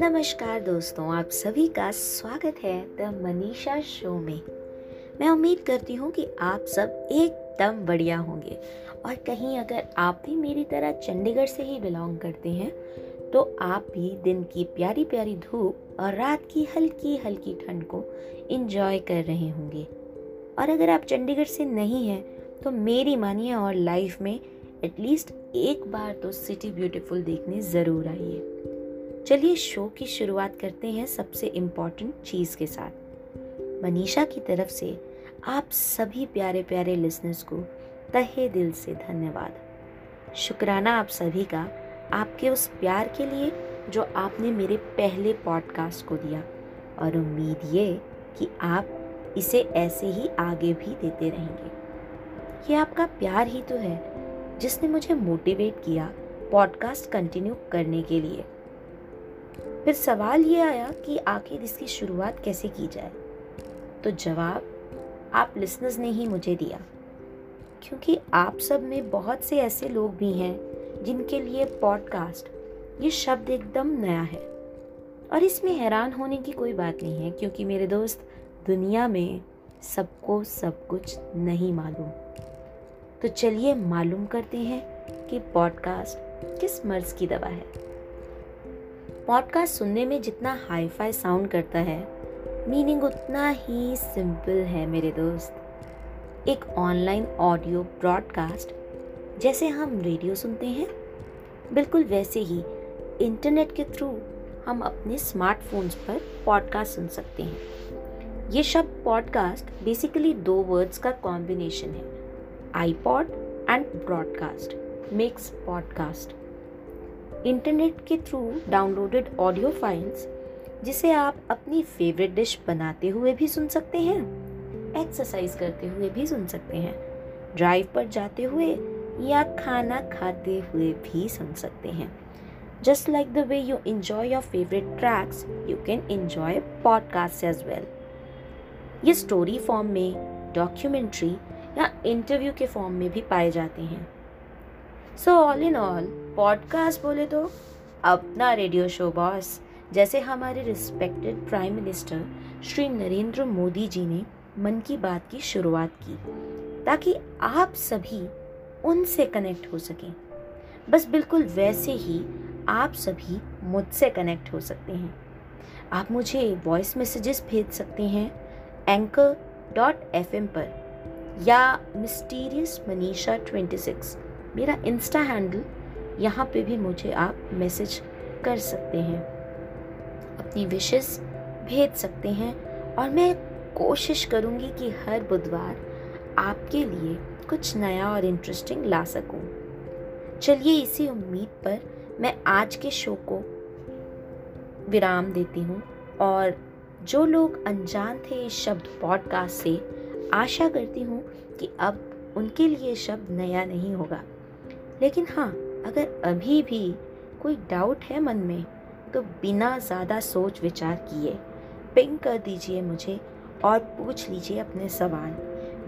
नमस्कार दोस्तों, आप सभी का स्वागत है द मनीषा शो में। मैं उम्मीद करती हूँ कि आप सब एकदम बढ़िया होंगे। और कहीं अगर आप भी मेरी तरह चंडीगढ़ से ही बिलोंग करते हैं तो आप भी दिन की प्यारी प्यारी धूप और रात की हल्की हल्की ठंड को इंजॉय कर रहे होंगे। और अगर आप चंडीगढ़ से नहीं हैं तो मेरी मानिए और लाइफ में एटलीस्ट एक बार तो सिटी ब्यूटीफुल देखने ज़रूर आइए। चलिए शो की शुरुआत करते हैं सबसे इम्पोर्टेंट चीज़ के साथ। मनीषा की तरफ़ से आप सभी प्यारे प्यारे लिसनर्स को तहे दिल से धन्यवाद। शुक्राना आप सभी का आपके उस प्यार के लिए जो आपने मेरे पहले पॉडकास्ट को दिया। और उम्मीद ये कि आप इसे ऐसे ही आगे भी देते रहेंगे। ये आपका प्यार ही तो है। जिसने मुझे मोटिवेट किया पॉडकास्ट कंटिन्यू करने के लिए। फिर सवाल ये आया कि आखिर इसकी शुरुआत कैसे की जाए? तो जवाब, आप लिसनर्स ने ही मुझे दिया। क्योंकि आप सब में बहुत से ऐसे लोग भी हैं जिनके लिए पॉडकास्ट ये शब्द एकदम नया है। और इसमें हैरान होने की कोई बात नहीं है, क्योंकि मेरे दोस्त दुनिया में सबको सब कुछ नहीं मालूम। तो चलिए मालूम करते हैं कि पॉडकास्ट किस मर्ज की दवा है। पॉडकास्ट सुनने में जितना हाई फाई साउंड करता है मीनिंग उतना ही सिंपल है मेरे दोस्त। एक ऑनलाइन ऑडियो ब्रॉडकास्ट जैसे हम रेडियो सुनते हैं, बिल्कुल वैसे ही इंटरनेट के थ्रू हम अपने स्मार्टफोन्स पर पॉडकास्ट सुन सकते हैं। ये शब्द पॉडकास्ट बेसिकली दो वर्ड्स का कॉम्बिनेशन है। IPod and broadcast makes podcast internet के थ्रू डाउनलोडेड ऑडियो फाइल्स जिसे आप अपनी फेवरेट डिश बनाते हुए भी सुन सकते हैं एक्सरसाइज करते हुए भी सुन सकते हैं ड्राइव पर जाते हुए या खाना खाते हुए भी सुन सकते हैं। Just like the way you enjoy your favourite tracks you can enjoy podcast as well ये स्टोरी फॉर्म में डॉक्यूमेंट्री या इंटरव्यू के फॉर्म में भी पाए जाते हैं। So all in all podcast बोले तो अपना रेडियो शो बॉस जैसे हमारे respected prime minister Shri Narendra Modi ji ने मन की बात की शुरुआत की, ताकि आप सभी उनसे कनेक्ट हो सकें। बस बिल्कुल वैसे ही आप सभी मुझसे कनेक्ट हो सकते हैं। आप मुझे वॉइस मैसेजेस भेज सकते हैं एंकर डॉट एफ़ पर। या मिस्टीरियस मनीषा ट्वेंटी सिक्स मेरा इंस्टा हैंडल यहाँ पे भी मुझे आप मैसेज कर सकते हैं। अपनी विशेस भेज सकते हैं और मैं कोशिश करूँगी कि हर बुधवार आपके लिए कुछ नया और इंटरेस्टिंग ला सकूँ। चलिए इसी उम्मीद पर मैं आज के शो को विराम देती हूँ और जो लोग अनजान थे इस शब्द पॉडकास्ट से आशा करती हूँ कि अब उनके लिए शब्द नया नहीं होगा। लेकिन हाँ अगर अभी भी कोई डाउट है मन में तो बिना ज़्यादा सोच विचार किए पिंग कर दीजिए मुझे और पूछ लीजिए अपने सवाल।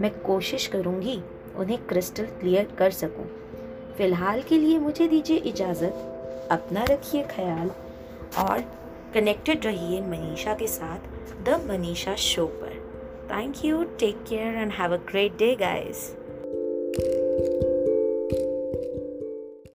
मैं कोशिश करूँगी उन्हें क्रिस्टल क्लियर कर सकूँ। फ़िलहाल के लिए मुझे दीजिए इजाज़त। अपना रखिए ख्याल और कनेक्टेड रहिए मनीषा के साथ द मनीषा शो पर। Thank you, take care, and have a great day, guys.